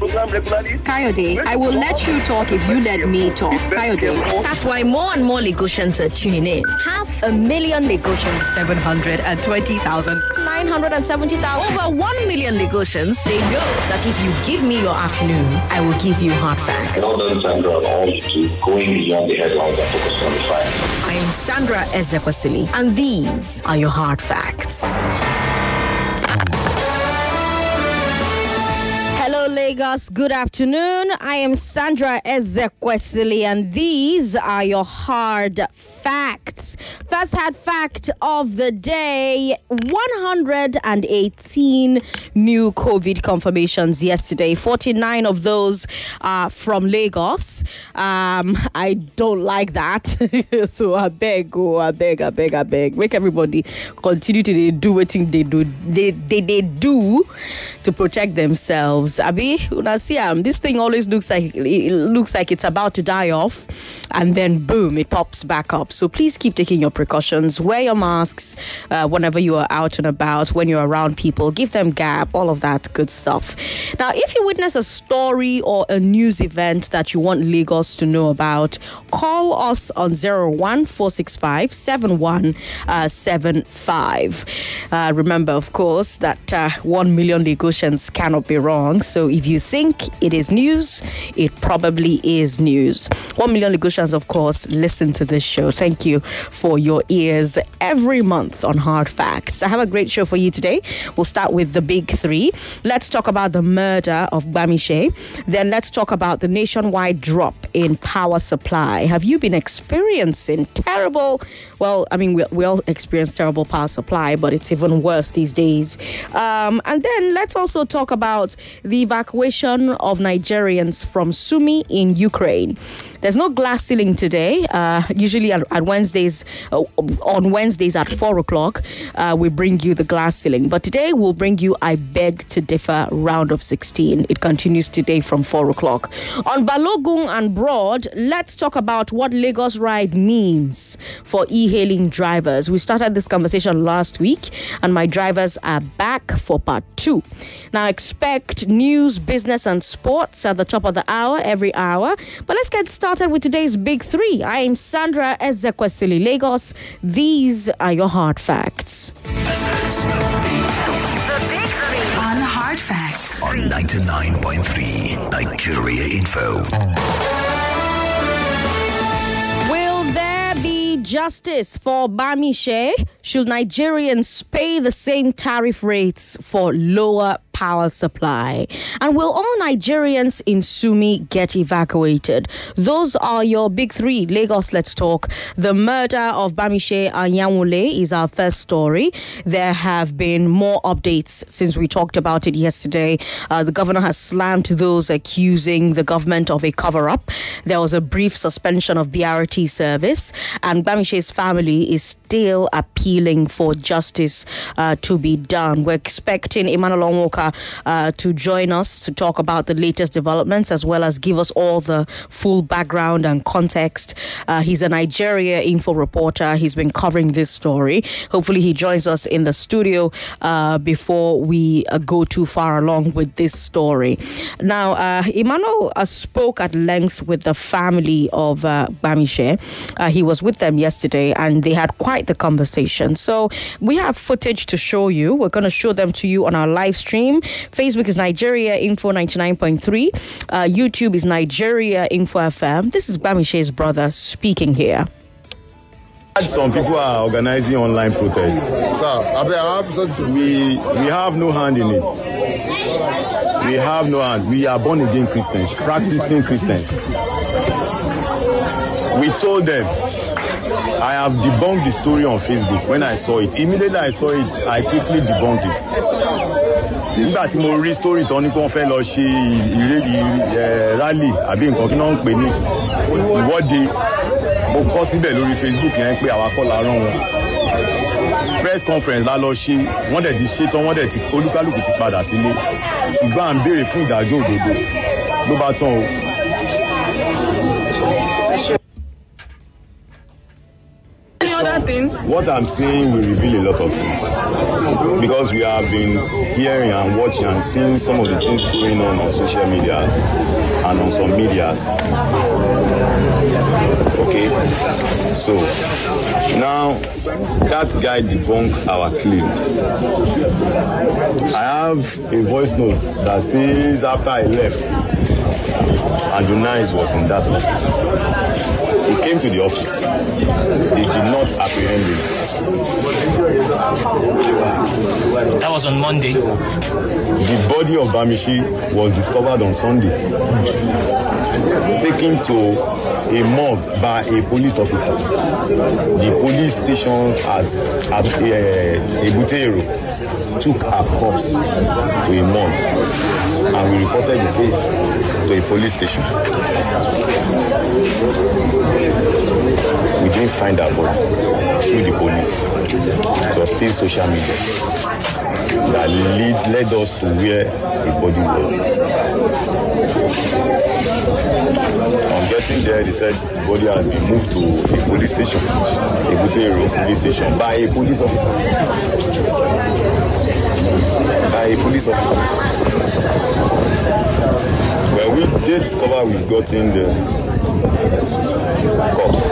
Kayode. Kayode, I will let you talk if you let me talk. Kayode. That's why more and more Lagosians are tuning in. Half a million Lagosians. 720,000. 970,000. Over 1 million Lagosians. They know that if you give me your afternoon, I will give you hard facts. Well done, Sandra, on all you do, going beyond the headlines and focusing on the facts. I am Sandra Ezekwesili, and these are your hard facts. Lagos. Good afternoon. I am Sandra Ezekwesili, and these are your hard facts. First hard fact of the day 118 new COVID confirmations yesterday. 49 of those are from Lagos. Um, I don't like that. so I beg, oh, I beg, I beg, I beg. Make everybody continue to do what they do. They, they, they do to protect themselves. Abi, una see am. This thing always looks like it looks like it's about to die off, and then boom, it pops back up. So please keep taking your precautions. Wear your masks uh, whenever you are out and about. When you're around people, give them gap. All of that good stuff. Now, if you witness a story or a news event that you want Lagos to know about, call us on 01465 7175. Uh, remember, of course, that uh, 1 million Lagosians cannot be wrong. So if you think it is news, it probably is news. 1 million Lagosians, of course, listen to this show. Thank you for your ears every month on Hard Facts. I have a great show for you today. We'll start with the big three. Let's talk about the murder of Bamishe. Then let's talk about the nationwide drop in power supply. Have you been experiencing terrible? Well, I mean, we, we all experience terrible power supply, but it's even worse these days. Um, and then let's also talk about the evacuation of Nigerians from Sumy in Ukraine. There's no glass ceiling today. Uh, usually at, at Wednesdays, uh, on Wednesdays at four o'clock, uh, we bring you the glass ceiling. But today we'll bring you I Beg to Differ round of 16. It continues today from four o'clock. On Balogun and Broad, let's talk about what Lagos Ride means for e hailing drivers. We started this conversation last week, and my drivers are back for part two. Now, expect news, business, and sports at the top of the hour every hour. But let's get started with today's big three. I am Sandra Ezekwesili Lagos. These are your hard facts. On Hard Facts. on 99.3 Nigeria Info. Will there be justice for Bamishe? Should Nigerians pay the same tariff rates for lower power supply? And will all Nigerians in Sumy get evacuated? Those are your big three. Lagos, let's talk. The murder of Bamishe Ayanwola is our first story. There have been more updates since we talked about it yesterday. Uh, the governor has slammed those accusing the government of a cover up. There was a brief suspension of BRT service, and Bamishe's family is still appealing for justice uh, to be done. We're expecting Emmanuel Onwoka uh, to join us to talk about the latest developments as well as give us all the full background and context. Uh, he's a Nigeria info reporter. He's been covering this story. Hopefully, he joins us in the studio uh, before we uh, go too far along with this story. Now, uh, Emmanuel uh, spoke at length with the family of uh, Bamishe. He was with them yesterday and they had quite the conversation. So, we have footage to show you. We're going to show them to you on our live stream. Facebook is Nigeria Info 99.3. Uh, YouTube is Nigeria Info FM. This is Bamishe's brother speaking here. Some people are organizing online protests. Sir, I beg, I have something to say. We we have no hand in it. We have no hand. We are born again Christians, practicing Christians. We told them. I have debunked the story on Facebook when I saw it. Immediately I saw it, I quickly debunked it. Nígbà tí mo rí story tán ní kí wọ́n fẹ́ lọ ṣe ìrè rally àbí nǹkan kí wọ́n ń pè ní ìwọ́de mo kọ́ síbẹ̀ lórí Facebook yẹn pé àwa kọ́ la rán wọn. Press conference la lọ ṣe wọ́n dẹ̀ ti ṣe tán wọ́n dẹ̀ ti olúkálùkù ti padà sílé ṣùgbọ́n à ń béèrè fún ìdájọ́ òdodo ló bá tán o. What I'm saying will reveal a lot of things because we have been hearing and watching and seeing some of the things going on on social media and on some medias. Okay, so now that guy debunked our claim. I have a voice note that says after I left, Nice was in that office. Came to the office. They did not apprehend him. That was on Monday. The body of Bamishi was discovered on Sunday. Taken to a mob by a police officer. The police station at, at uh, Ebutero took our corpse to a mob and we reported the case to a police station. We didn't find our body through the police. It was still social media that lead, led us to where the body was. On getting there, they said the body has been moved to a police station, a Butero police station, by a police officer. By a police officer. Well, we did discover we've gotten the corpse.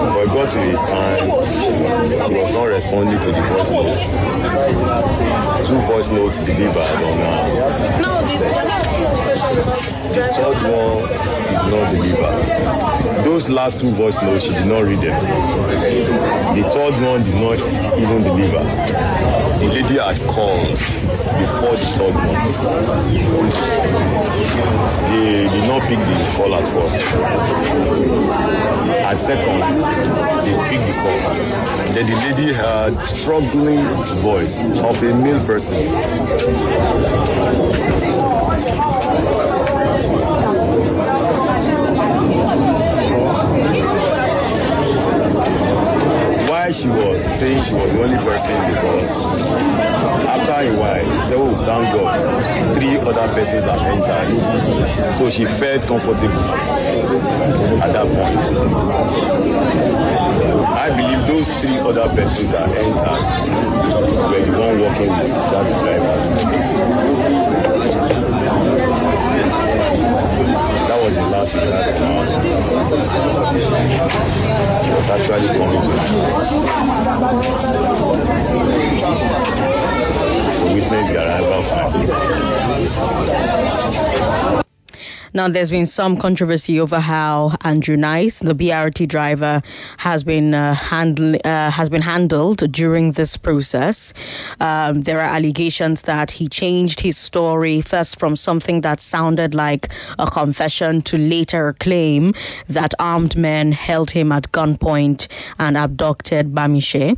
But it got to a time she was not responding to the voice notes. Two voice notes delivered on her. The third one did not deliver. Those last two voice notes, she did not read them. The third one did not even deliver. The lady had called before the third one. They did not pick the call at first. At second, they picked the call. Then the lady had struggling voice of a male person. Why she was saying she was the only person because while she said, Oh, thank God, three other persons have entered. So she felt comfortable at that point. I believe those three other persons that entered were the one working with that driver. That was the last we heard from her. She was actually coming to to witness the arrival Now, there's been some controversy over how Andrew Nice, the BRT driver, has been uh, handle, uh, has been handled during this process. Um, there are allegations that he changed his story first from something that sounded like a confession to later claim that armed men held him at gunpoint and abducted Bamishe.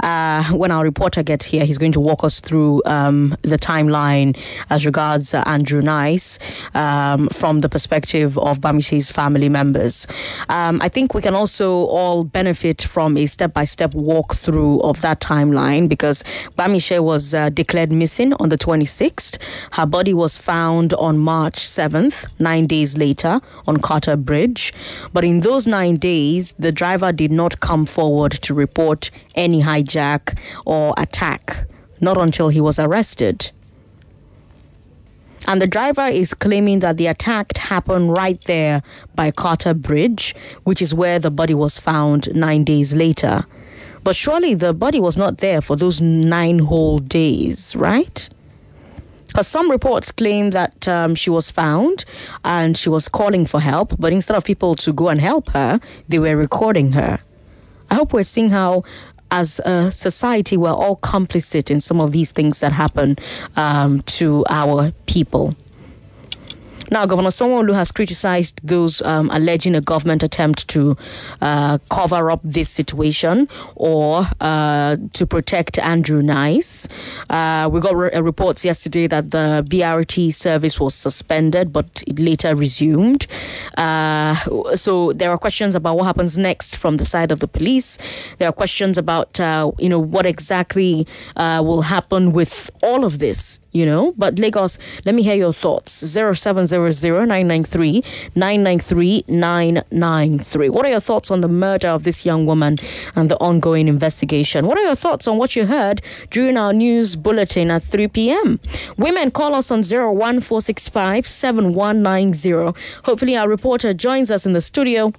Uh, when our reporter gets here, he's going to walk us through um, the timeline as regards Andrew Nice um, from the perspective of Bamishe's family members. Um, I think we can also all benefit from a step by step walkthrough of that timeline because Bamishe was uh, declared missing on the 26th. Her body was found on March 7th, nine days later, on Carter Bridge. But in those nine days, the driver did not come forward to report any hijack or attack, not until he was arrested. And the driver is claiming that the attack happened right there by Carter Bridge, which is where the body was found nine days later. But surely the body was not there for those nine whole days, right? Because some reports claim that um, she was found and she was calling for help, but instead of people to go and help her, they were recording her. I hope we're seeing how as a society, we're all complicit in some of these things that happen um, to our people. Now, Governor Sanwo-Olu has criticized those um, alleging a government attempt to uh, cover up this situation or uh, to protect Andrew Nice. Uh, we got re- reports yesterday that the BRT service was suspended, but it later resumed. Uh, so there are questions about what happens next from the side of the police. There are questions about, uh, you know, what exactly uh, will happen with all of this you know. But Lagos, let me hear your thoughts. 0700-993-993-993. What are your thoughts on the murder of this young woman and the ongoing investigation? What are your thoughts on what you heard during our news bulletin at 3 p.m.? Women, call us on 01465 7190. Hopefully our reporter joins us in the studio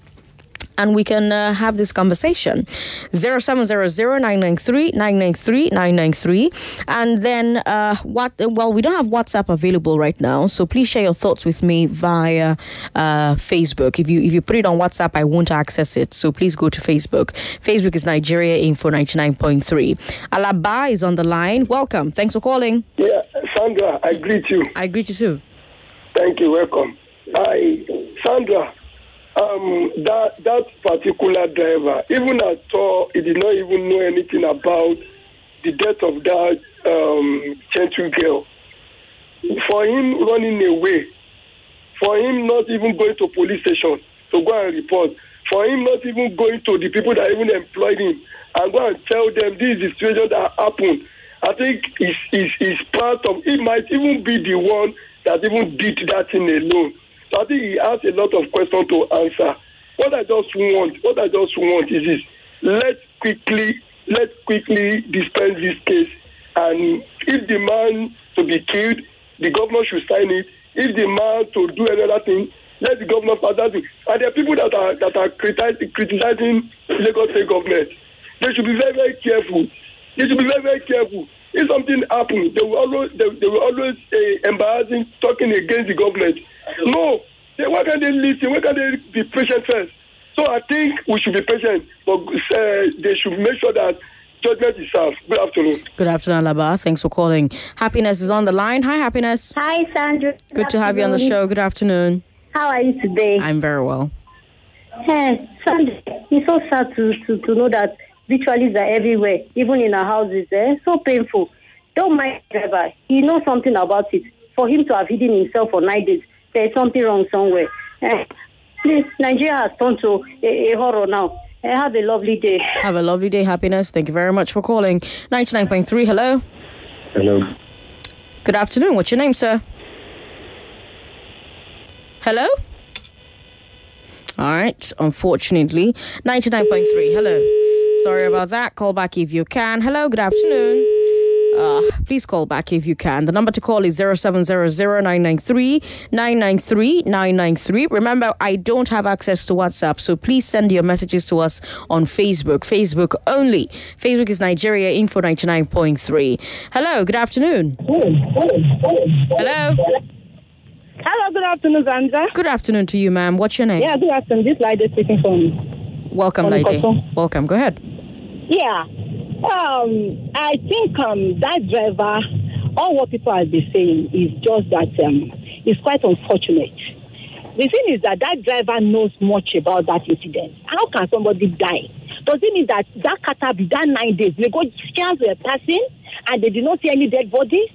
and we can uh, have this conversation. 0700-993-993-993. And then, uh, what? well, we don't have WhatsApp available right now, so please share your thoughts with me via uh, Facebook. If you if you put it on WhatsApp, I won't access it, so please go to Facebook. Facebook is Nigeria Info 99.3. Alaba is on the line. Welcome. Thanks for calling. Yeah, Sandra, I greet you. I greet you too. Thank you. Welcome. I, Sandra, um, that that particular driver, even at all, he did not even know anything about the death of that um, gentle girl. For him running away, for him not even going to police station to go and report, for him not even going to the people that even employed him and go and tell them this is the situation that happened. I think is is is part of. It might even be the one that even did that thing alone. So I think he has a lot of questions to answer. What I just want, what I just want is this: let's quickly, let's quickly dispense this case, and if the man to be killed, the governor should sign it. If the man to do another thing, let the governor start that thing. And there are people that are that are criticizing, criticizing Lagos State government. They should be very very careful. They should be very very careful. If something happens, they will always they, they will always uh, embarrassing talking against the government. No, they, why can't they listen? Why can't they be patient first? So I think we should be patient, but uh, they should make sure that judgment is served. Good afternoon. Good afternoon, Alaba. Thanks for calling. Happiness is on the line. Hi, Happiness. Hi, Sandra. Good, Good to have you on the show. Good afternoon. How are you today? I'm very well. Hey, Sandra, it's so sad to, to, to know that rituals are everywhere, even in our houses. Eh? So painful. Don't mind driver. He knows something about it. For him to have hidden himself for nine days, there's something wrong somewhere. Eh, please, Nigeria has turned to a, a horror now. Eh, have a lovely day. Have a lovely day, happiness. Thank you very much for calling. 99.3, hello. Hello. Good afternoon. What's your name, sir? Hello? All right, unfortunately. 99.3, hello. Sorry about that. Call back if you can. Hello, good afternoon. Uh, please call back if you can. The number to call is 0700-993-993-993. Remember, I don't have access to WhatsApp, so please send your messages to us on Facebook. Facebook only. Facebook is Nigeria Info 99.3. Hello, good afternoon. Hello. Hello, hello. Hello, good afternoon, Zanja. Good afternoon to you, ma'am. What's your name? Yeah, good afternoon. This lady speaking from. Welcome, from lady. Welcome. Go ahead. Yeah. Um, I think um, that driver, all what people have been saying is just that um, it's quite unfortunate. The thing is that that driver knows much about that incident. How can somebody die? Does it mean that that catabi, that nine days, They go negotiations were passing and they did not see any dead bodies?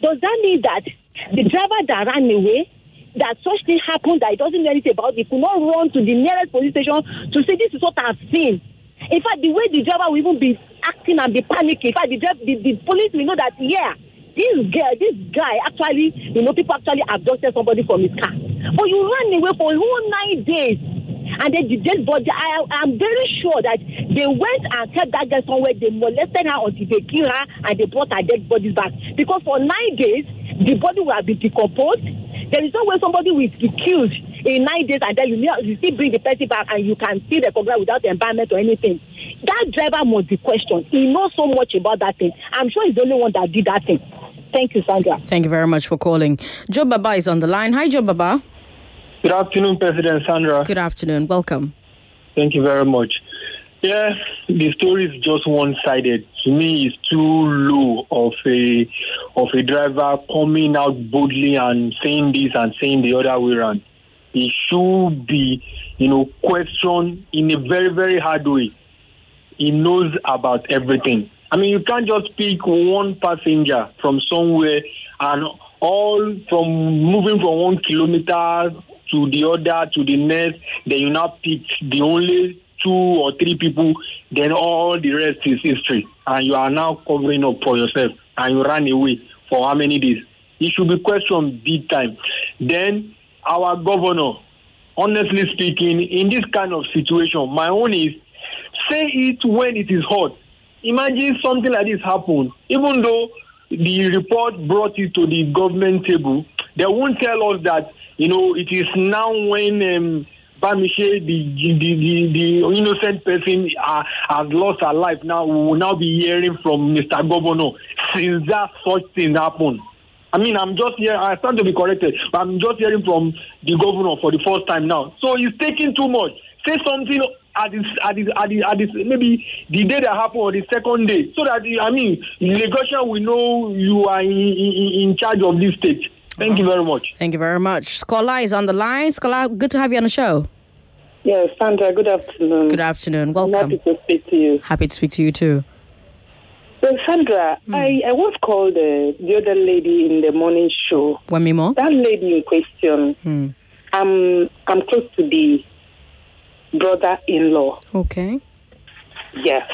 Does that mean that the driver that ran away, that such thing happened that he doesn't know anything about it, could not run to the nearest police station to say, This is what I've seen? In fact, the way the driver will even be acting and be panicking, in fact, the, the, the police will know that, yeah, this girl, this guy actually, you know, people actually abducted somebody from his car. But you ran away for a whole nine days. And then the dead body, I am very sure that they went and kept that girl somewhere, they molested her until they killed her and they brought her dead bodies back. Because for nine days, the body will have been decomposed. There is no way somebody will be killed in nine days and then you, you still bring the person back and you can see the program without the environment or anything. That driver must be questioned. He knows so much about that thing. I'm sure he's the only one that did that thing. Thank you, Sandra. Thank you very much for calling. Joe Baba is on the line. Hi, Joe Baba. Good afternoon, President Sandra. Good afternoon. Welcome. Thank you very much. Yeah, the story is just one-sided. To me, it's too low of a of a driver coming out boldly and saying this and saying the other way around. It should be, you know, questioned in a very very hard way. He knows about everything. I mean, you can't just pick one passenger from somewhere and all from moving from one kilometer to the other to the next. Then you now pick the only two or three people, then all the rest is history. And you are now covering up for yourself and you run away for how many days? It should be questioned big time. Then our governor, honestly speaking, in this kind of situation, my own is say it when it is hot. Imagine something like this happen, even though the report brought it to the government table, they won't tell us that, you know, it is now when um, Bamishe, the, the, the, the innocent person, uh, has lost her life. Now we will now be hearing from Mr. Governor since that such thing happened. I mean, I'm just here. I stand to be corrected, but I'm just hearing from the governor for the first time now. So he's taking too much. Say something at this, at this, at this, at this maybe the day that happened or the second day, so that I mean, Lagosian will know you are in, in, in charge of this state. Thank you very much. Thank you very much. Scholar is on the line. Scholar, good to have you on the show. Yes, Sandra, good afternoon. Good afternoon. Welcome. I'm happy to speak to you. Happy to speak to you too. So, Sandra, Hmm. I, I once called uh, the other lady in the morning show. Wemimo? That lady in question, Hmm. I'm, I'm close to the brother in law. Okay. Yes.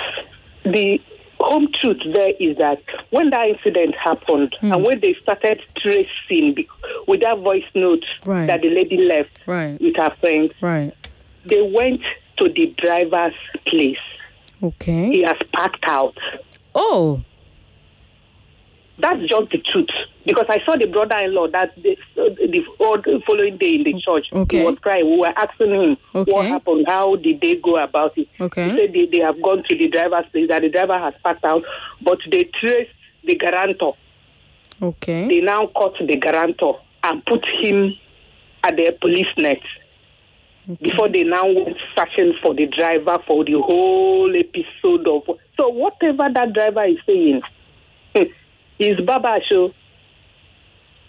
The home truth there is that when that incident happened Hmm. and when they started tracing with that voice note Right. that the lady left Right. with her friends, Right. they went to the driver's place. Okay. He has packed out. Oh. That's just the truth. Because I saw the brother-in-law that the, uh, the, the following day in the church. Okay. He was crying. We were asking him what happened. How did they go about it? Okay. He said they, they have gone to the driver's place. That the driver has passed out, but they traced the guarantor. Okay. They now caught the guarantor and put him at the police net. Before they now went searching for the driver for the whole episode of. So whatever that driver is saying, is Baba show.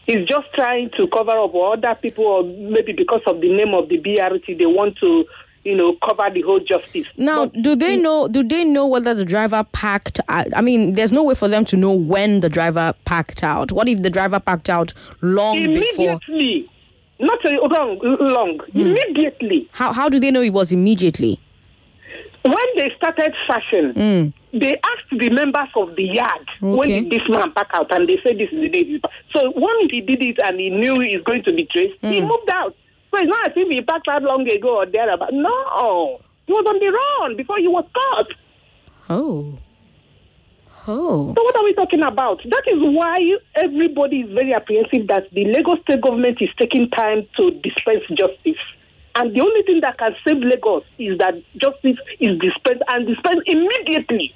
He's just trying to cover up or other people, or maybe because of the name of the BRT, they want to, you know, cover the whole justice. Now, do they know? Do they know whether the driver packed? I I mean, there's no way for them to know when the driver packed out. What if the driver packed out long before? Immediately, not uh, wrong, long. Immediately, How how do they know it was immediately? When they started searching, Mm. they asked the members of the yard when did this man pack out, and they said this is the day. So when he did it and he knew he's going to be traced, he Mm. moved out. So it's not as if he packed out long ago or thereabout. No, he was on the run before he was caught. Oh. Oh. So what are we talking about? That is why everybody is very apprehensive that the Lagos state government is taking time to dispense justice. And the only thing that can save Lagos is that justice is dispensed and dispensed immediately.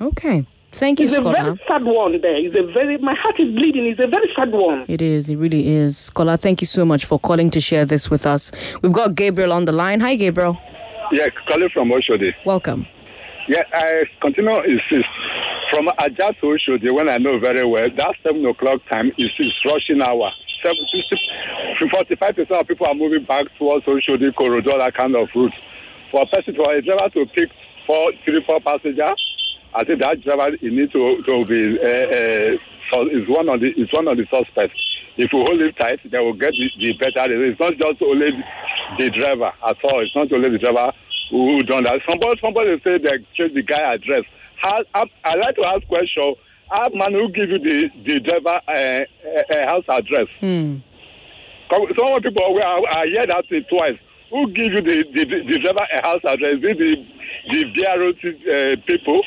Okay. Thank you, It's a very sad one there. It's a very my heart is bleeding. It's a very sad one. It is. It really is. Scholar, thank you so much for calling to share this with us. We've got Gabriel on the line. Hi, Gabriel. Yeah, calling from Oshodi. Welcome. Yeah, I continue is, is from Ajah to Oshodi when I know very well. That seven o'clock time is, is rushing hour. Forty-five percent of people are moving back towards Oshodi, Korodo, that kind of route. For a person, for a driver to pick four, three, four passengers, I think that driver he need to to be uh, uh, is one of the is one of the suspects. If we hold it tight, they will get the, the better. It's not just only the driver at all. It's not only the driver who, done that. Somebody somebody say they change the guy address. How, I, I like to ask question. How man who give you the the driver uh, uh, uh, house address? Hmm. Some people I, I hear that twice. Who give you the the, the driver a house address? Is it the the BROT uh, people?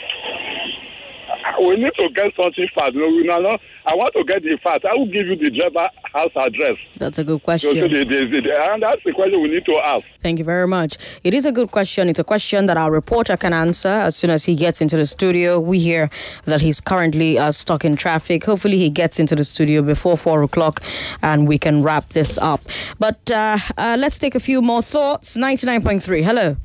We need to get something fast. No, no, no. I want to get the fast. I will give you the driver house address. That's a good So, question. so the, and that's the question we need to ask. Thank you very much. It is a good question. It's a question that our reporter can answer as soon as he gets into the studio. We hear that he's currently uh, stuck in traffic. Hopefully, he gets into the studio before four o'clock and we can wrap this up. But uh, uh, let's take a few more thoughts. 99.3. Hello.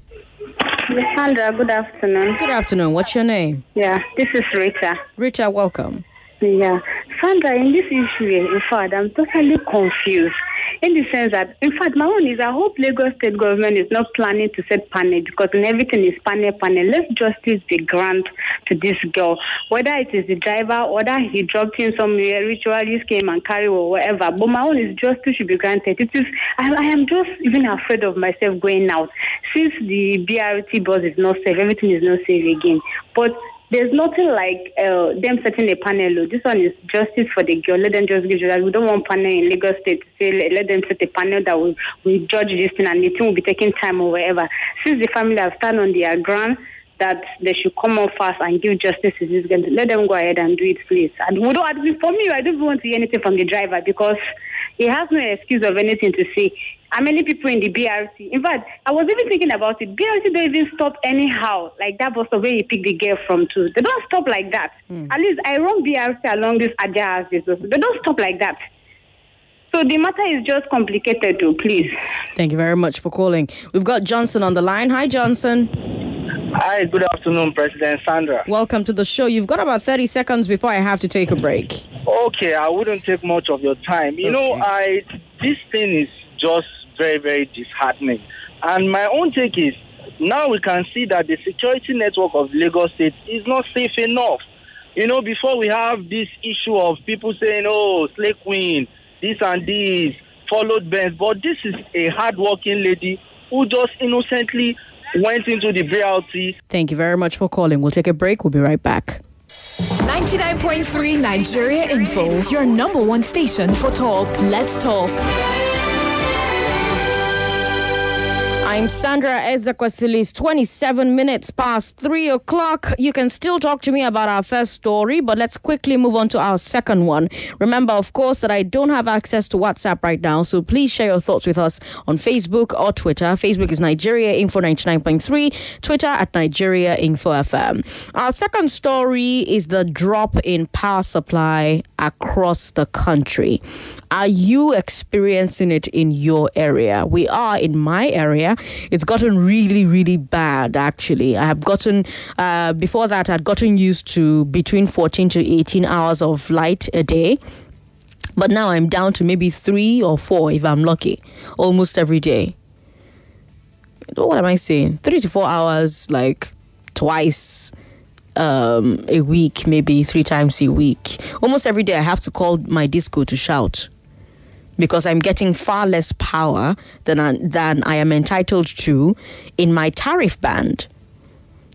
Sandra, good afternoon. Good afternoon. What's your name? Yeah, this is Rita. Rita, welcome. Yeah. Sandra, in this issue, in fact, I'm totally confused in the sense that, in fact, my own is I hope Lagos state government is not planning to set panel because in everything is panel, panel. Let justice be granted to this girl, whether it is the driver, whether he dropped him somewhere, ritualist came and carry or whatever. But my own is justice should be granted. It is, I, I am just even afraid of myself going out since the BRT bus is not safe, everything is not safe again. But there's nothing like uh, them setting a panel. This one is justice for the girl. Let them just give that. We don't want panel in Lagos State say let, them set a panel that will, will judge this thing and the thing will be taking time or whatever. Since the family have stand on their ground that they should come up fast and give justice to this girl, let them go ahead and do it, please. And we don't, for me, I don't want to hear anything from the driver because he has no excuse of anything to say. How many people in the BRT? In fact, I was even thinking about it. BRT don't even stop anyhow, like that bus stop where you pick the girl from too. They don't stop like that. Mm. At least I run BRT along this Aja They don't stop like that. So the matter is just complicated too, please. Thank you very much for calling. We've got Johnson on the line. Hi, Johnson. Hi, good afternoon, President Sandra. Welcome to the show. You've got about 30 seconds before I have to take a break. Okay, I wouldn't take much of your time. You okay. know, I this thing is just very, very disheartening. And my own take is now we can see that the security network of Lagos State is not safe enough. You know, before we have this issue of people saying, oh, Slay Queen, this and this, followed Ben, but this is a hardworking lady who just innocently went into the BRT. Thank you very much for calling. We'll take a break. We'll be right back. 99.3 Nigeria Info, your number one station for talk. Let's talk. I'm Sandra Ezekwesilis, 27 minutes past 3 o'clock. You can still talk to me about our first story, but let's quickly move on to our second one. Remember, of course, that I don't have access to WhatsApp right now, so please share your thoughts with us on Facebook or Twitter. Facebook is Nigeria Info 99.3, Twitter at Nigeria Info FM. Our second story is the drop in power supply across the country. Are you experiencing it in your area? We are in my area. It's gotten really, really bad, actually. I have gotten, uh, before that, I'd gotten used to between 14 to 18 hours of light a day. But now I'm down to maybe three or four if I'm lucky, almost every day. What am I saying? Three to four hours, like twice um, a week, maybe three times a week. Almost every day, I have to call my disco to shout because I'm getting far less power than I, than I am entitled to in my tariff band.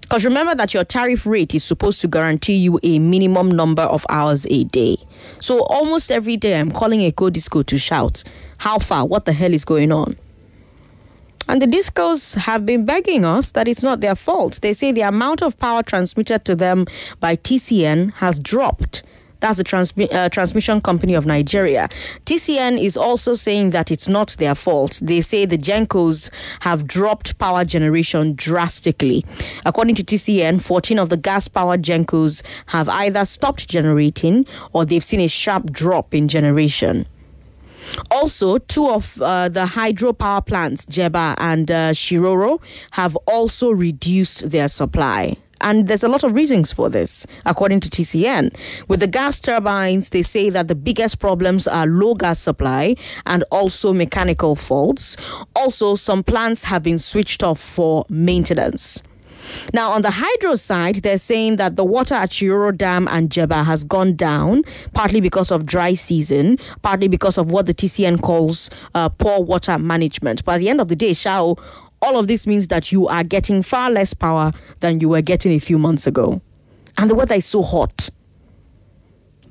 Because remember that your tariff rate is supposed to guarantee you a minimum number of hours a day. So almost every day I'm calling Eko Disco to shout, How far? What the hell is going on? And the discos have been begging us that it's not their fault. They say the amount of power transmitted to them by TCN has dropped that's the transmi- uh, transmission company of Nigeria. TCN is also saying that it's not their fault. They say the Gencos have dropped power generation drastically. According to TCN, 14 of the gas powered Gencos have either stopped generating or they've seen a sharp drop in generation. Also, two of uh, the hydropower plants, Jebba and uh, Shiroro, have also reduced their supply. And there's a lot of reasons for this, according to TCN. With the gas turbines, they say that the biggest problems are low gas supply and also mechanical faults. Also, some plants have been switched off for maintenance. Now, on the hydro side, they're saying that the water at Shiroro Dam and Jebba has gone down, partly because of dry season, partly because of what the TCN calls uh, poor water management. But at the end of the day, Shao, all of this means that you are getting far less power than you were getting a few months ago. And the weather is so hot.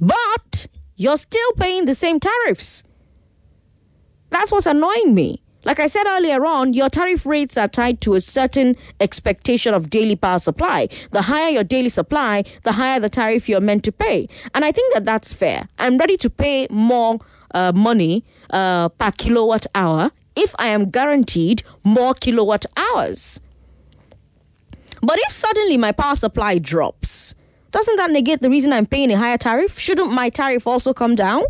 But you're still paying the same tariffs. That's what's annoying me. Like I said earlier on, your tariff rates are tied to a certain expectation of daily power supply. The higher your daily supply, the higher the tariff you're meant to pay. And I think that that's fair. I'm ready to pay more uh, money uh, per kilowatt hour if I am guaranteed more kilowatt hours. But if suddenly my power supply drops, doesn't that negate the reason I'm paying a higher tariff? Shouldn't my tariff also come down?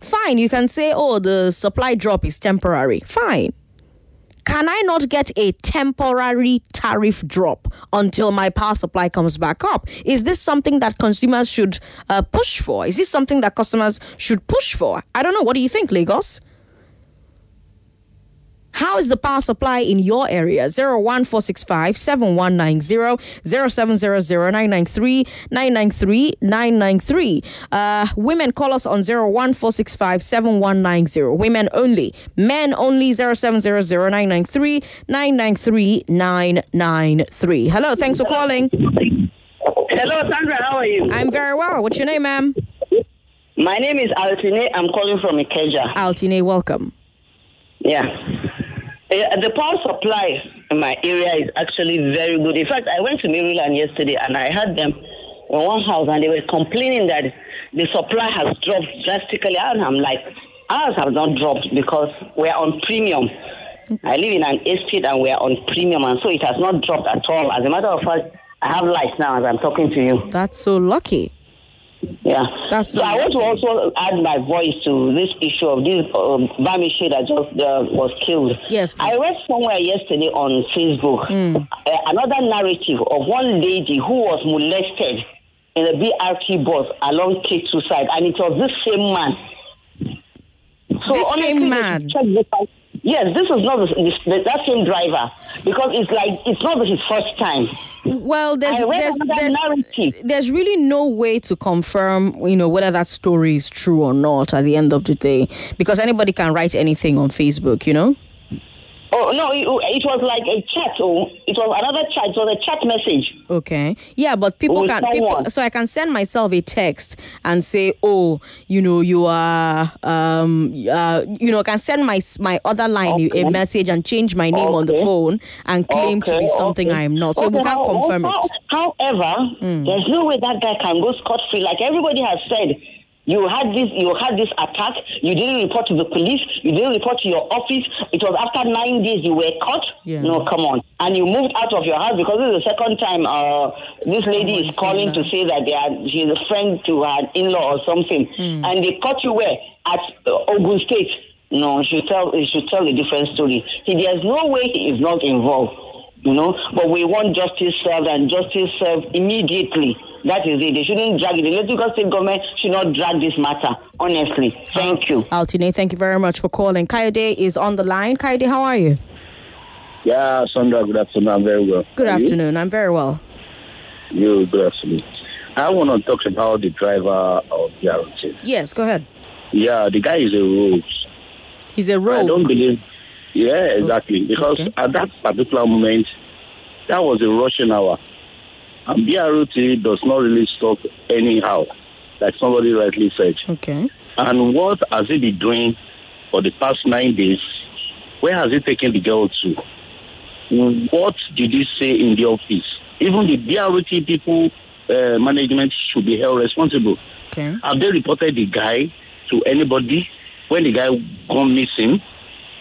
Fine, you can say, oh, the supply drop is temporary. Fine. Can I not get a temporary tariff drop until my power supply comes back up? Is this something that consumers should uh, push for? Is this something that customers should push for? I don't know. What do you think, Lagos? How is the power supply in your area? 01465 7190 0700 993 993 993. Uh, women call us on 01465 7190. Women only. Men only 0700 993 993 993. Hello, thanks for calling. Hello, Sandra. How are you? I'm very well. What's your name, ma'am? My name is Altine. I'm calling from Ikeja. Altine, welcome. Yeah. The power supply in my area is actually very good. In fact, I went to Maryland yesterday and I had them in one house and they were complaining that the supply has dropped drastically. And I'm like, ours have not dropped because we're on premium. I live in an estate and we're on premium, and so it has not dropped at all. As a matter of fact, I have lights now as I'm talking to you. That's so lucky. Yeah. That's so I want to also add my voice to this issue of this um, Bamishe that just uh, was killed. Yes. I read somewhere yesterday on Facebook uh, another narrative of one lady who was molested in a BRT bus along K2 side, and it was this same man. So This honestly, same man? Should check this out. Yes, this is not the, the, that same driver because it's like it's not his first time. Well, there's there's, there's, there's really no way to confirm, you know, whether that story is true or not at the end of the day, because anybody can write anything on Facebook, you know. Oh no, it, it was like a chat. Oh, it was another chat. It was a chat message. Okay. Yeah, but people With can people so I can send myself a text and say, "Oh, you know, you are um uh you know, I can send my my other line a- a message and change my name on the phone and claim to be something okay. I am not." So Okay, we can't confirm how- it. However, there's no way that guy can go scot free. Like everybody has said, you had this, you had this attack. You didn't report to the police. You didn't report to your office. It was after nine days you were caught. Yeah. No, come on. And you moved out of your house because this is the second time uh, this lady is calling to say that they are, she's a friend to her in-law or something, and they caught you where at uh, Ogun State. No, she tell she should tell a different story. He, there's no way he is not involved you know. But we want justice served and justice served immediately. That is it. They shouldn't drag it. In the Lagos state government should not drag this matter. Honestly, thank you. Altine, thank you very much for calling. Kayode is on the line. Kayode, how are you? Yeah, Sandra, good afternoon. I'm very well. Good Are you? afternoon. I'm very well. You, good afternoon. I want to talk about the driver of the RT. Yes, go ahead. Yeah, the guy is a rogue. He's a rogue. I don't believe. Yeah, exactly. Because at that particular moment, that was a rushing hour. And BRT does not really stop anyhow, like somebody rightly said. Okay. And what has he been doing for the past nine days? Where has he taken the girl to? What did he say in the office? Even the BRT people, uh, management should be held responsible. Okay. Have they reported the guy to anybody when the guy gone missing?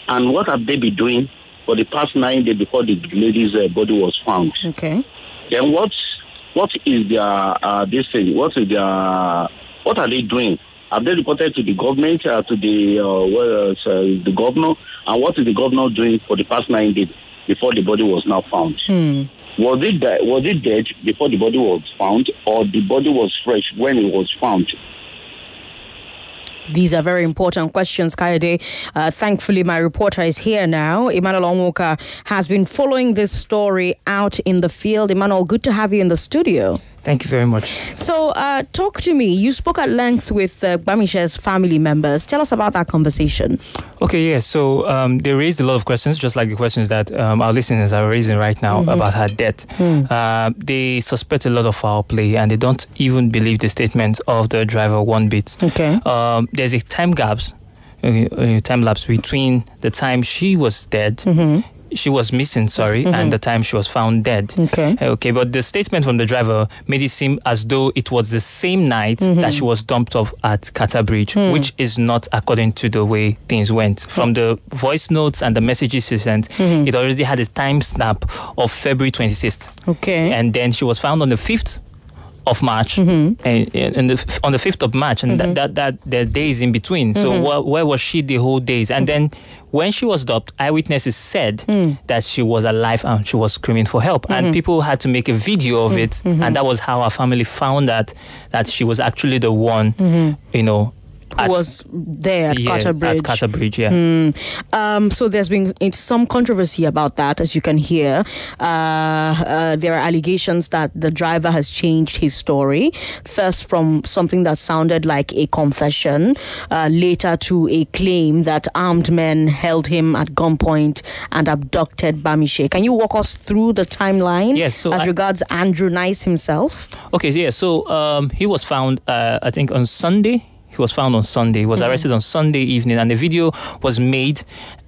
And what have they been doing for the past nine days before the lady's uh, body was found? Okay. Then what what is their uh, this thing? What is their what are they doing? Have they reported to the government, uh, to the uh, well, uh, the governor, and what is the governor doing for the past nine days before the body was now found? Hmm. Was it was it dead before the body was found, or the body was fresh when it was found? These are very important questions, Kayode. Uh, thankfully, my reporter is here now. Emmanuel Onwoka has been following this story out in the field. Emmanuel, good to have you in the studio. Thank you very much. So, uh, talk to me. You spoke at length with uh, Bamishe's family members. Tell us about that conversation. Okay, yeah. So um, they raised a lot of questions, just like the questions that um, our listeners are raising right now Mhm. about her death. Hmm. Uh, they suspect a lot of foul play, and they don't even believe the statement of the driver one bit. Okay. Um, there's a time gaps, uh, time lapse between the time she was dead. Mm-hmm. She was missing, sorry, Mhm. and the time she was found dead. Okay. Okay, but the statement from the driver made it seem as though it was the same night Mhm. that she was dumped off at Carter Bridge, Hmm. which is not according to the way things went. From the voice notes and the messages she sent, Mhm. it already had a time snap of February 26th. Okay. And then she was found on the 5th of March, Mm-hmm. and, and the, on the fifth of March, and Mhm. that, that that the days in between. So Mhm. where, where was she the whole days? And then when she was stopped, eyewitnesses said Mm. that she was alive and she was screaming for help, and people had to make a video of Mm. it, Mhm. and that was how our family found that that she was actually the one, Mhm. you know. Who was there at yeah, Carter Bridge. At Carter Bridge, yeah. Hmm. Um, so there's been it's some controversy about that, as you can hear. Uh, uh, there are allegations that the driver has changed his story. First, from something that sounded like a confession, uh, later to a claim that armed men held him at gunpoint and abducted Bamishe. Can you walk us through the timeline? Yes, so as I- regards Andrew Nice himself. Okay, so yeah, so um, he was found, uh, I think, on Sunday. He was found on Sunday. He was Mhm. arrested on Sunday evening, and the video was made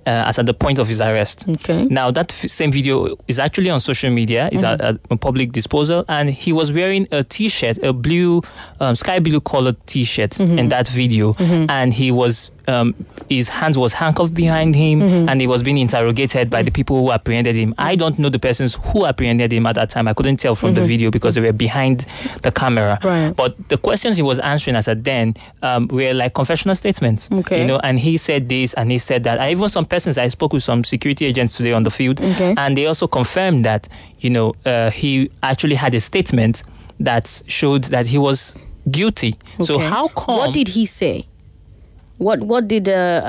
uh, as at the point of his arrest. Okay. Now that f- same video is actually on social media. It's at, Mhm. at a public disposal, and he was wearing a T-shirt, a blue, um, sky blue colored T-shirt Mhm. in that video, Mhm. and he was. Um, his hands was handcuffed behind him, Mhm. and he was being interrogated by the people who apprehended him. I don't know the persons who apprehended him at that time. I couldn't tell from the Mhm. video because they were behind the camera. Right. But the questions he was answering as at then um, were like confessional statements. Okay. You know, and he said this and he said that. And even some persons I spoke with some security agents today on the field, Okay. and they also confirmed that you know uh, he actually had a statement that showed that he was guilty. Okay. So how come? What did he say? What What did uh,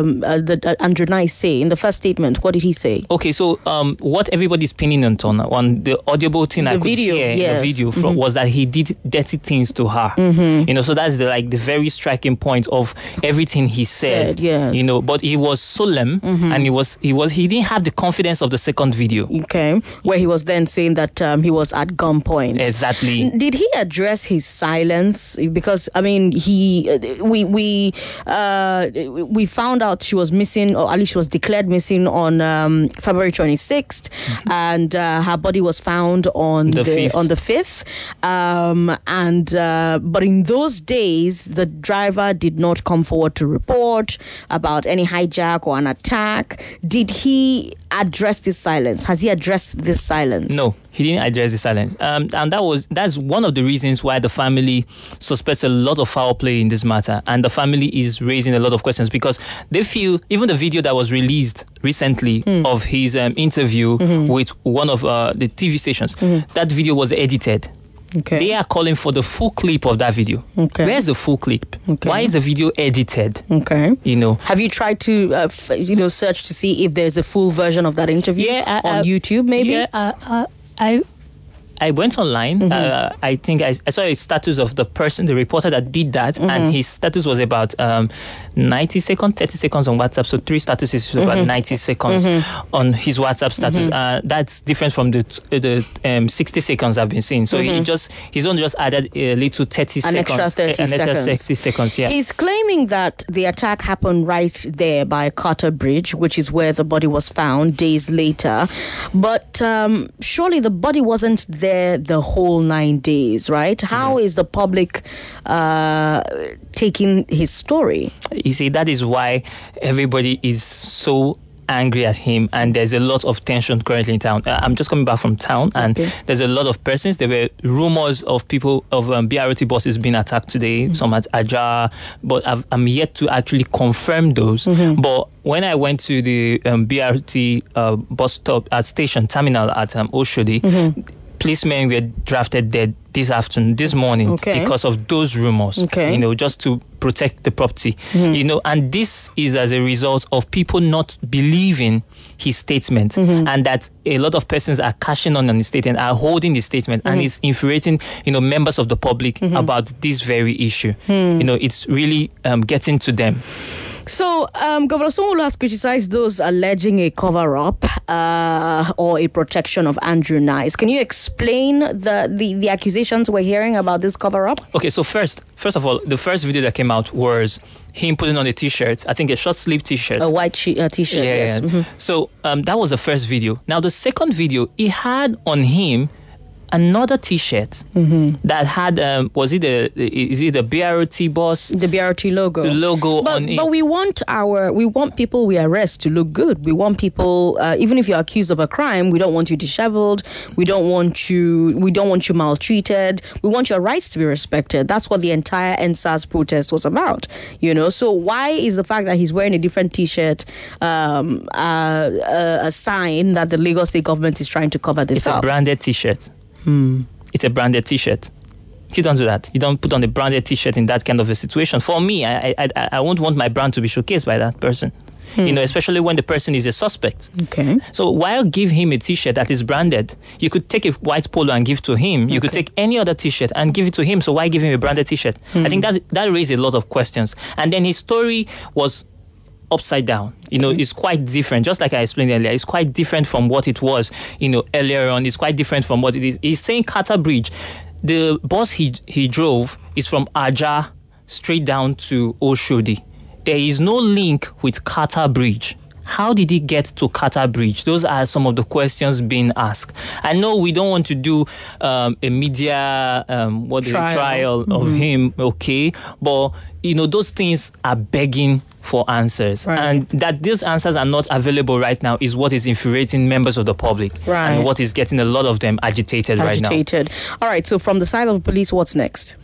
um, uh, the, uh, Andrew Nice say in the first statement? What did he say? Okay, so um, what everybody's pinning on on, the audible thing I The could video, hear in yes. the video from, Mhm. was that he did dirty things to her. Mhm. You know, so that's the like the very striking point of everything he said. Said, yes. You know, but he was solemn Mhm. and he was he was he didn't have the confidence of the second video. Okay, where he was then saying that um, he was at gunpoint. Exactly. Did he address his silence? Because I mean, he uh, we we uh, we found out she was missing, or at least she was declared missing on um, February twenty and uh, her body was found on The the, 5th. on the fifth. Um, and uh, but in those days, the driver did not come forward to report about any hijack or an attack. Did he address this silence? Has he addressed this silence? No, he didn't address the silence, um, and that was that's one of the reasons why the family suspects a lot of foul play in this matter, and the family is raising a lot of questions because they feel even the video that was released recently Hmm. of his um, interview Mhm. with one of uh, the TV stations, Mhm. that video was edited. Okay. They are calling for the full clip of that video. Okay. Where's the full clip? Okay. Why is the video edited? Okay. You know. Have you tried to, uh, f- you know, search to see if there's a full version of that interview Yeah, I- on I- YouTube? Maybe. Yeah, uh, I I went online. Mm-hmm. Uh, I think I, I saw a status of the person, the reporter that did that, Mhm. and his status was about um, 90 seconds, 30 seconds on WhatsApp. So three statuses is about Mhm. 90 seconds Mhm. on his WhatsApp status. Mhm. Uh, that's different from the the um, 60 seconds I've been seeing. So he Mhm. just his own just added a little 30 An seconds, extra 30 an extra seconds. 60 seconds. Yeah. He's claiming that the attack happened right there by Carter Bridge, which is where the body was found days later. But um, surely the body wasn't there the whole nine days, right? How is the public uh, taking his story? You see, that is why everybody is so angry at him, and there's a lot of tension currently in town. Uh, I'm just coming back from town, and there's a lot of persons. There were rumors of people of um, BRT buses being attacked today, some at Aja, but I've, I'm yet to actually confirm those. But when I went to the um, BRT uh, bus stop at station terminal at um, Oshodi, policemen were drafted there this afternoon, this morning, Okay. because of those rumors. Okay. You know, just to protect the property. Mhm. You know, and this is as a result of people not believing his statement, Mhm. and that a lot of persons are cashing on on his statement, are holding the statement, and Mhm. it's infuriating, you know, members of the public Mhm. about this very issue. Hmm. You know, it's really um, getting to them. So, um, Governor Sanwo-Olu has criticized those alleging a cover up uh, or a protection of Andrew Nice. Can you explain the, the, the accusations we're hearing about this cover up? Okay, so first, first of all, the first video that came out was him putting on a t-shirt. I think a short sleeve t-shirt. A white she- uh, t shirt, Yeah, yes. Mhm. So um, that was the first video. Now the second video, he had on him another T-shirt that had um, was it the is it the BRT boss? The BRT logo. Logo but, on it? but we want our we want people we arrest to look good. We want people uh, even if you're accused of a crime we don't want you disheveled. We don't want you we don't want you maltreated. We want your rights to be respected. That's what the entire EndSARS protest was about you know? So why is the fact that he's wearing a different t-shirt um, uh, uh, a sign that the Lagos state government is trying to cover this it's up? a branded T-shirt. Hmm. It's a branded T-shirt. You don't do that. You don't put on a branded T-shirt in that kind of a situation. For me, I I, I, I won't want my brand to be showcased by that person. You know, especially when the person is a suspect. Okay. So why give him a T-shirt that is branded? You could take a white polo and give to him. You could take any other T-shirt and give it to him. So why give him a branded T-shirt? I think that that raised a lot of questions. And then his story was upside down. You know, it's quite different. Just like I explained earlier, it's quite different from what it was. You know, earlier on, it's quite different from what it is. He's saying Carter Bridge. The bus he he drove is from Aja straight down to Oshodi. There is no link with Carter Bridge. How did he get to Carter Bridge? Those are some of the questions being asked. I know we don't want to do um, a media um, what Trial. trial of Mhm. him, okay, but you know those things are begging for answers, and that these answers are not available right now is what is infuriating members of the public, Right. and what is getting a lot of them agitated, right now. agitated all right so from the side of the police what's next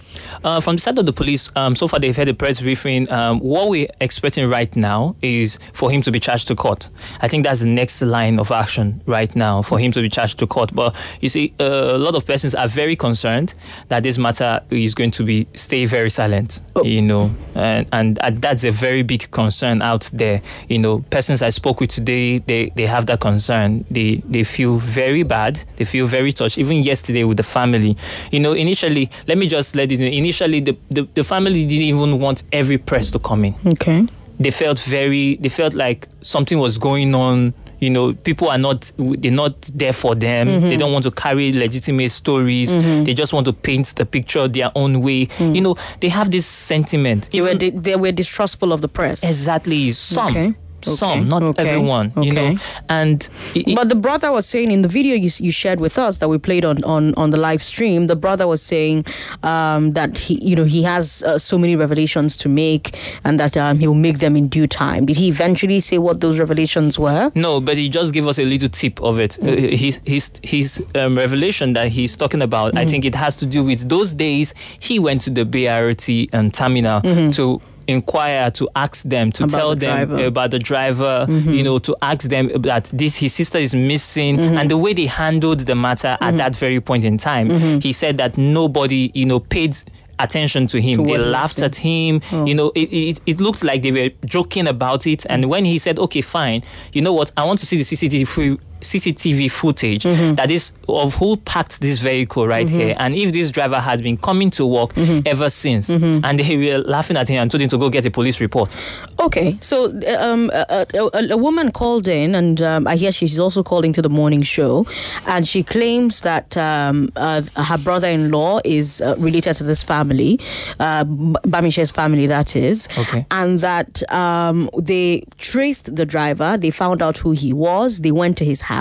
Uh, from the side of the police, um, so far they've had a press briefing. Um, what we're expecting right now is for him to be charged to court. I think that's the next line of action right now for him to be charged to court. But you see, uh, a lot of persons are very concerned that this matter is going to be stay very silent. You know, and, and uh, that's a very big concern out there. You know, persons I spoke with today, they they have that concern. They they feel very bad. They feel very touched. Even yesterday with the family, you know, initially, let me just let you. Initially, the, the, the family didn't even want every press to come in. okay They felt very. They felt like something was going on. You know, people are not. They're not there for them. Mhm. They don't want to carry legitimate stories. Mhm. They just want to paint the picture their own way. You know, they have this sentiment. they were di- they were distrustful of the press Exactly. Some. Okay. Some, not Okay. everyone. You know, Okay. and but the brother was saying in the video you, you shared with us that we played on, on, on the live stream, the brother was saying um, that he you know he has uh, so many revelations to make and that um, he'll make them in due time. Did he eventually say what those revelations were? No, but he just gave us a little tip of it. Uh, his his his um, revelation that he's talking about. Mm-hmm. I think it has to do with those days he went to the BRT um, terminal Mhm. to inquire to ask them to About tell the them driver. about the driver Mhm. you know to ask them that this his sister is missing Mhm. and the way they handled the matter at Mhm. that very point in time Mhm. he said that nobody you know paid attention to him To they what he was laughed at him Oh. you know it, it, it looked like they were joking about it and when he said okay fine you know what i want to see the cctv CCTV footage that is of who parked this vehicle right Mhm. here, and if this driver had been coming to work ever since, and they were laughing at him and told him to go get a police report. Okay, so um, a, a, a, a woman called in, and um, I hear she's also calling to the morning show, and she claims that um, uh, her brother-in-law is uh, related to this family, uh, Bamishe's family, that is, Okay. and that um, they traced the driver. They found out who he was. They went to his house,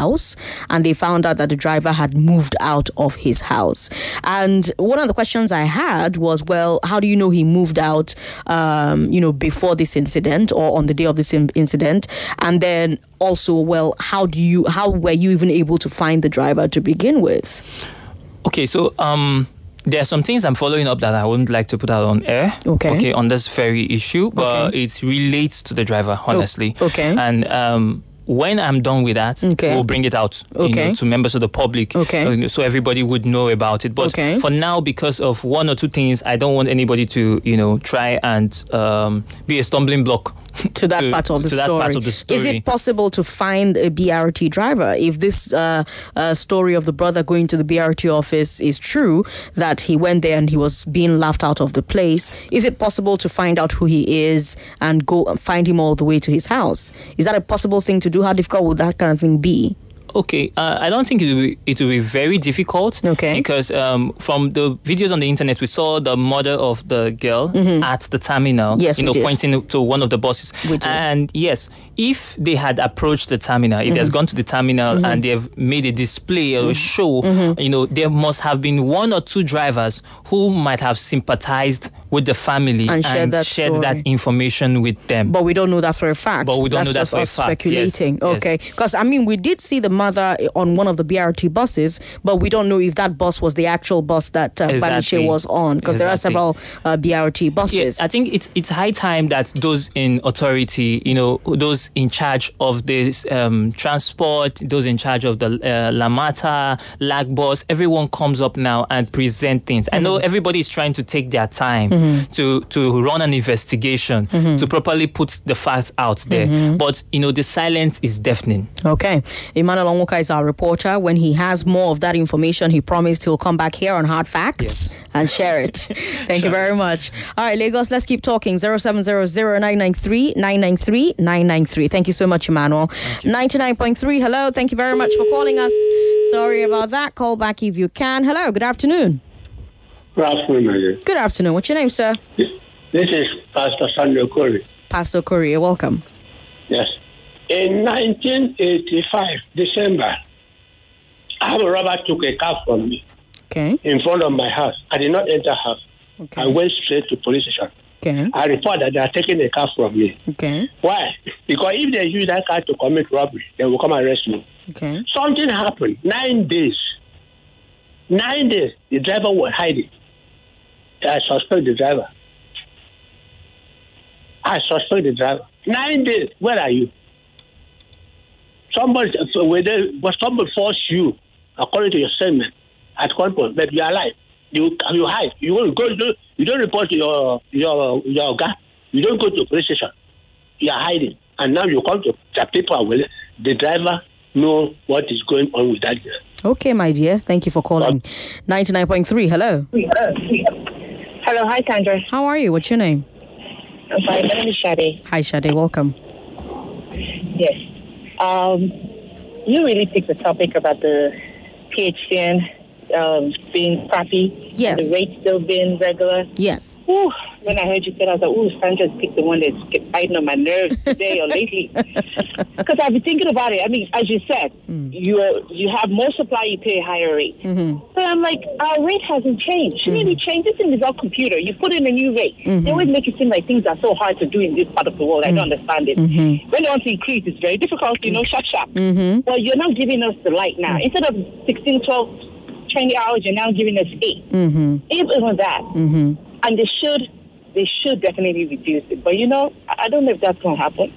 and they found out that the driver had moved out of his house. And one of the questions I had was, well, how do you know he moved out? Um, you know, before this incident or on the day of this in- incident, and then also, well, how do you? How were you even able to find the driver to begin with? Okay, so um, there are some things I'm following up that I wouldn't like to put out on air. Okay. Okay, on this very issue, but it relates to the driver, honestly. okay. And um, when I'm done with that, Okay. we'll bring it out you know, to members of the public, Okay. uh, so everybody would know about it. But Okay. for now, because of one or two things, I don't want anybody to, you know, try and um, be a stumbling block to that part of the to story. that part of the story. Is it possible to find a BRT driver if this uh, uh, story of the brother going to the BRT office is true that he went there and he was being laughed out of the place? Is it possible to find out who he is and go and find him all the way to his house? Is that a possible thing to do? How difficult would that kind of thing be? Okay, uh, I don't think it will, be, it will be very difficult. Okay. Because um, from the videos on the internet, we saw the mother of the girl at the terminal. Mm-hmm. Yes, you know, did. pointing to one of the buses. And yes, if they had approached the terminal, if they has Mhm. gone to the terminal Mhm. and they have made a display or a Mhm. show, Mhm. you know, there must have been one or two drivers who might have sympathized with the family And shared that shared story. that information with them. But we don't know that for a fact. But we don't That's know that just for a us fact, yes, speculating. yes. Okay. Because, I mean, we did see the mother on one of the BRT buses, but we don't know if that bus was the actual bus that uh, Exactly. Was on. Because there are several uh, BRT buses. Yeah, I think it's it's high time that those in authority, you know, those in charge of this um, transport, those in charge of the uh, Lamata, LAGBUS, everyone comes up now and present things. I know Mhm. everybody is trying to take their time Mhm. to to run an investigation Mhm. to properly put the facts out there, Mhm. but you know the silence is deafening. Okay. Emmanuel Onwuka is our reporter. When he has more of that information, he promised he'll come back here on Hard Facts and share it. Thank you very much. All right, Lagos, let's keep talking. 0700-993-993-993. Thank you so much, Emmanuel. 99.3, hello. Thank you very much for calling us. Sorry about that. Call back if you can. Hello, good afternoon. Good afternoon. Good afternoon. What's your name, sir? This is Pastor Samuel Corey. Pastor Korea. Welcome. Yes. In 1985, December, I have a robber took a car from me Okay. in front of my house. I did not enter house. Okay. I went straight to police station. Okay. I report that they are taking the car from me. Okay. Why? Because if they use that car to commit robbery, they will come arrest me. Okay. Something happened. Nine days. Nine days. The driver was hiding. I suspect the driver. I suspect the driver. Nine days. Where are you? Somebody, so whether but somebody force you, according to your statement, at one point, but you are alive. You you hide. You won't go. You don't, you don't report to your your your guy. You don't go to police station. You are hiding, and now you come to the people. Are willing. The driver know what is going on with that girl. Okay, my dear. Thank you for calling. 99.3, hello. Hello, hi Sandra. How are you? What's your name? I'm fine. My name is Shade. Hi, Shade. Welcome. Yes. Um, you really picked the topic about the PHCN um, being crappy. Yes. The rate still being regular. Yes. Ooh, when I heard you say, that, I was like, ooh, Sandra's picked the one that's biting on my nerves today or lately. Because I've been thinking about it. I mean, as you said, you are, you have more supply, you pay a higher rate. Mm-hmm. But I'm like, our rate hasn't changed. Shouldn't it change? This thing is all computer. You put in a new rate. Mhm. They always make it seem like things are so hard to do in this part of the world. I don't understand it. Mhm. When they want to increase, it's very difficult, you know, sharp, sharp. Mm-hmm. Well, you're not giving us the light now. Instead of 16, 12, 20 hours, you're now giving us 8. Mm-hmm. Even that. Mm-hmm. And they should, they should definitely reduce it. But, you know, I don't know if that's going to happen.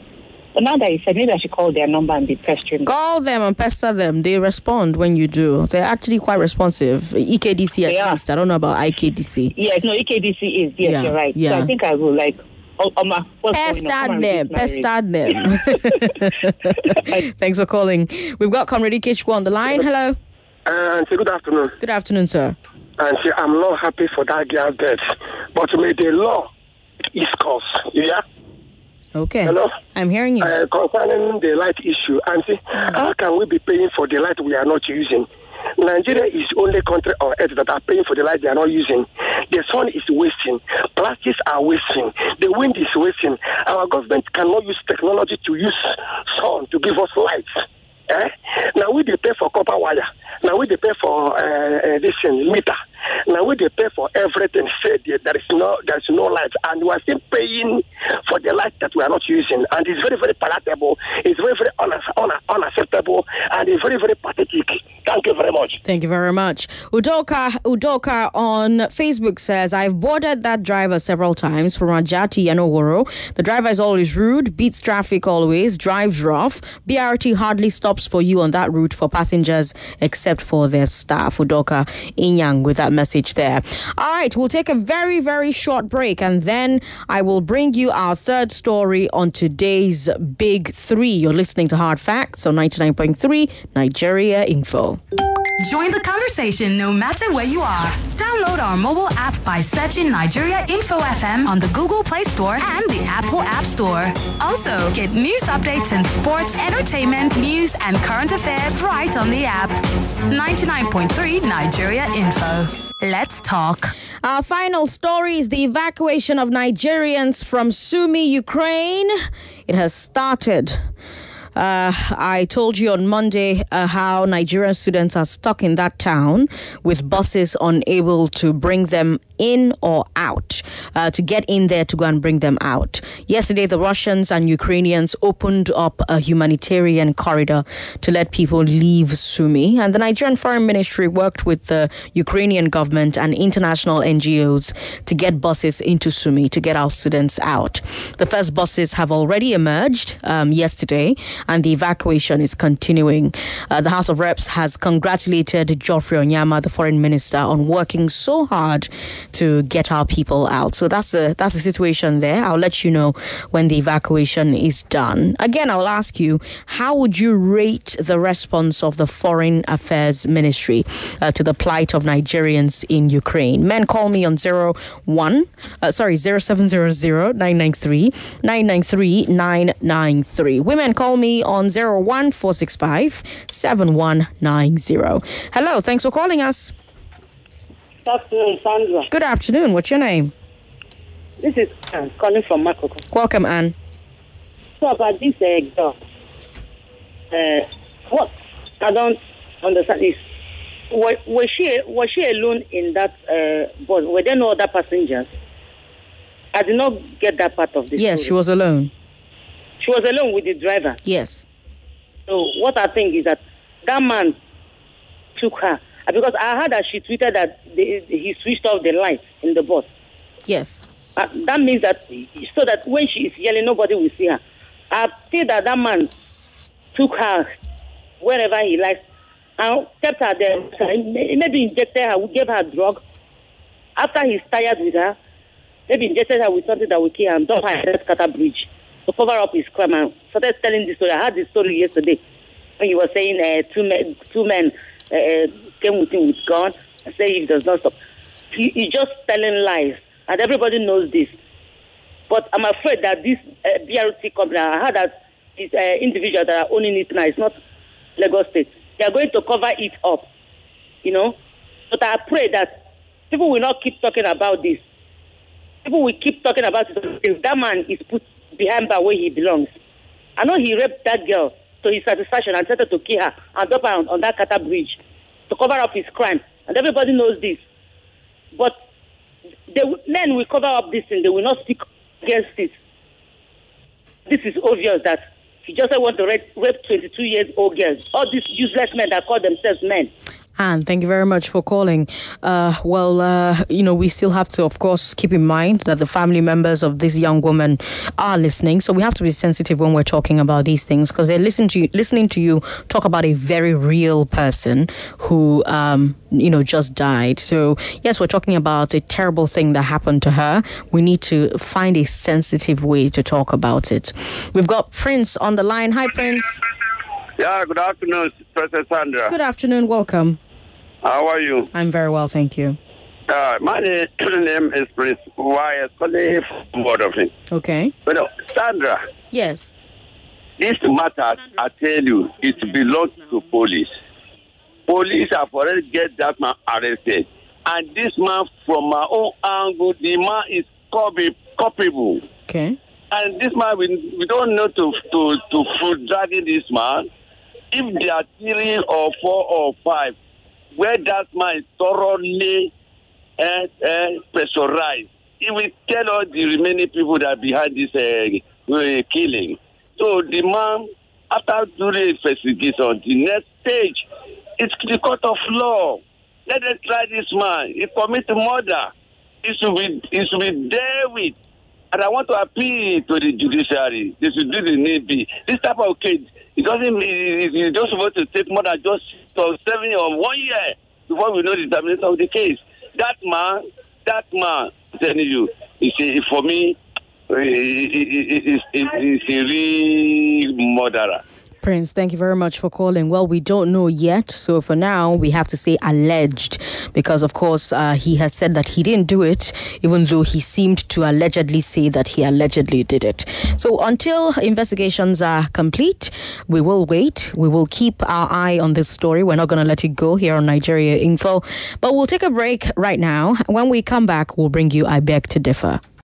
But now that you said, maybe I should call their number and be pestering. Call them and pester them. They respond when you do. They're actually quite responsive. EKDC at least. I don't know about IKDC. Yes, no, EKDC is. Yes, Yeah, you're right. yeah. So I think I will, like, oh, oh my, what's going on? Come Pester them. Pester them. Thanks for calling. We've got Comrade Kichku on the line. Hello. Auntie, good afternoon. Good afternoon, sir. Auntie, I'm not happy for that girl's death, but may the law is cause. Yeah? Okay. Hello? I'm hearing you. Uh, concerning the light issue, Auntie, how can we be paying for the light we are not using? Nigeria is the only country on earth that are paying for the light they are not using. The sun is wasting. Plastics are wasting. The wind is wasting. Our government cannot use technology to use sun to give us light. Eh? Now we pay for copper wire. Now we pay for uh, uh, this meter. Now we pay for everything. Said there is no there is no light, and we are still paying for the light that we are not using, and it's very very palatable. It's very very un- unacceptable, and it's very very pathetic. Thank you very much. Thank you very much. Udoka Udoka on Facebook says, I've boarded that driver several times from Ajati Yanoworo. The driver is always rude, beats traffic always, drives rough. BRT hardly stops for you on that route for passengers except for their staff. Udoka Inyang with that message there. All right, we'll take a very, very short break and then I will bring you our third story on today's Big Three. You're listening to Hard Facts on 99.3 Nigeria Info. Join the conversation no matter where you are. Download our mobile app by searching Nigeria Info FM on the Google Play Store and the Apple App Store. Also, get news updates and sports, entertainment, news, and current affairs right on the app. 99.3 Nigeria Info. Let's talk. Our final story is the evacuation of Nigerians from Sumy, Ukraine. It has started. Uh, I told you on Monday uh, how Nigerian students are stuck in that town with buses unable to bring them in or out, uh, to get in there to go and bring them out. Yesterday, the Russians and Ukrainians opened up a humanitarian corridor to let people leave Sumy. And the Nigerian Foreign Ministry worked with the Ukrainian government and international NGOs to get buses into Sumy to get our students out. The first buses have already emerged um, yesterday, and the evacuation is continuing. Uh, the House of Reps has congratulated Geoffrey Onyeama, the foreign minister, on working so hard to get our people out. So that's the that's the situation there. I'll let you know when the evacuation is done. Again, I'll ask you, how would you rate the response of the Foreign Affairs Ministry uh, to the plight of Nigerians in Ukraine? Men call me on zero one, uh, sorry zero seven zero zero nine nine three nine nine three nine nine three. Women call me on zero one four six five seven one nine zero. Hello, thanks for calling us. Good afternoon, Sandra. Good afternoon. What's your name? This is Anne calling from Makoko. Welcome, Anne. So about this uh, girl, uh, what I don't understand is, was, was she was she alone in that uh, bus? Were there no other passengers? I did not get that part of the Yes, story. she was alone. She was alone with the driver. Yes. So what I think is that that man took her Uh, because I heard that she tweeted that the, he switched off the light in the bus. Yes. Uh, that means that so that when she is yelling, nobody will see her. I think that that man took her wherever he likes and kept her there. Maybe injected her, gave her drug. After he's tired with her, maybe injected her with something that will kill her and dump her at Scatter Bridge to cover up his crime. And started telling this story. I had this story yesterday when he was saying uh, two men, two men uh, came with him with gun and say he does not stop. He, he's just telling lies, and everybody knows this. But I'm afraid that this uh, BRT company, I heard that these uh, individuals that are owning it now, it's not Lagos State. They are going to cover it up, you know. But I pray that people will not keep talking about this. People will keep talking about it if that man is put behind bar where he belongs. I know he raped that girl to his satisfaction and threatened to kill her and drop her on, on that Carter bridge to cover up his crime. And everybody knows this. But the men will cover up this thing. They will not speak against it. This is obvious that he just want to rape 22 years old girls. All these useless men that call themselves men. Anne, thank you very much for calling. Uh, well, uh, you know, we still have to, of course, keep in mind that the family members of this young woman are listening. So we have to be sensitive when we're talking about these things because they're listening to you, listening to you talk about a very real person who, um, you know, just died. So yes, we're talking about a terrible thing that happened to her. We need to find a sensitive way to talk about it. We've got Prince on the line. Hi, Prince. Yeah, good afternoon, Professor Sandra. Good afternoon. Welcome. How are you? I'm very well, thank you. Uh, my name, name is Prince Y.S. Calling from Bodofin. Okay. But uh, Sandra, Yes. this matter, I tell you, it belongs to police. Police have already get that man arrested. And this man, from my own angle, the man is culp- culpable. Okay. And this man, we, we don't know to to to full dragging this man. If there are three or four or five, where that man is thoroughly uh, uh, pressurized, he will tell all the remaining people that are behind this uh, killing. So the man, after doing investigation, the next stage, it's the court of law. Let us try this man. He committed murder. He should be, he should be dealt with. And I want to appeal to the judiciary. They should do the need be. This type of case, it doesn't it, it just supposed to take more than just uh, seven or one year before we know the termination of the case. That man, that man, telling you, it's a, for me, it's, it's a real murderer. Prince, thank you very much for calling. Well, we don't know yet. So for now, we have to say alleged because, of course, uh, he has said that he didn't do it, even though he seemed to allegedly say that he allegedly did it. So until investigations are complete, we will wait. We will keep our eye on this story. We're not going to let it go here on Nigeria Info. But we'll take a break right now. When we come back, we'll bring you I Beg to Differ.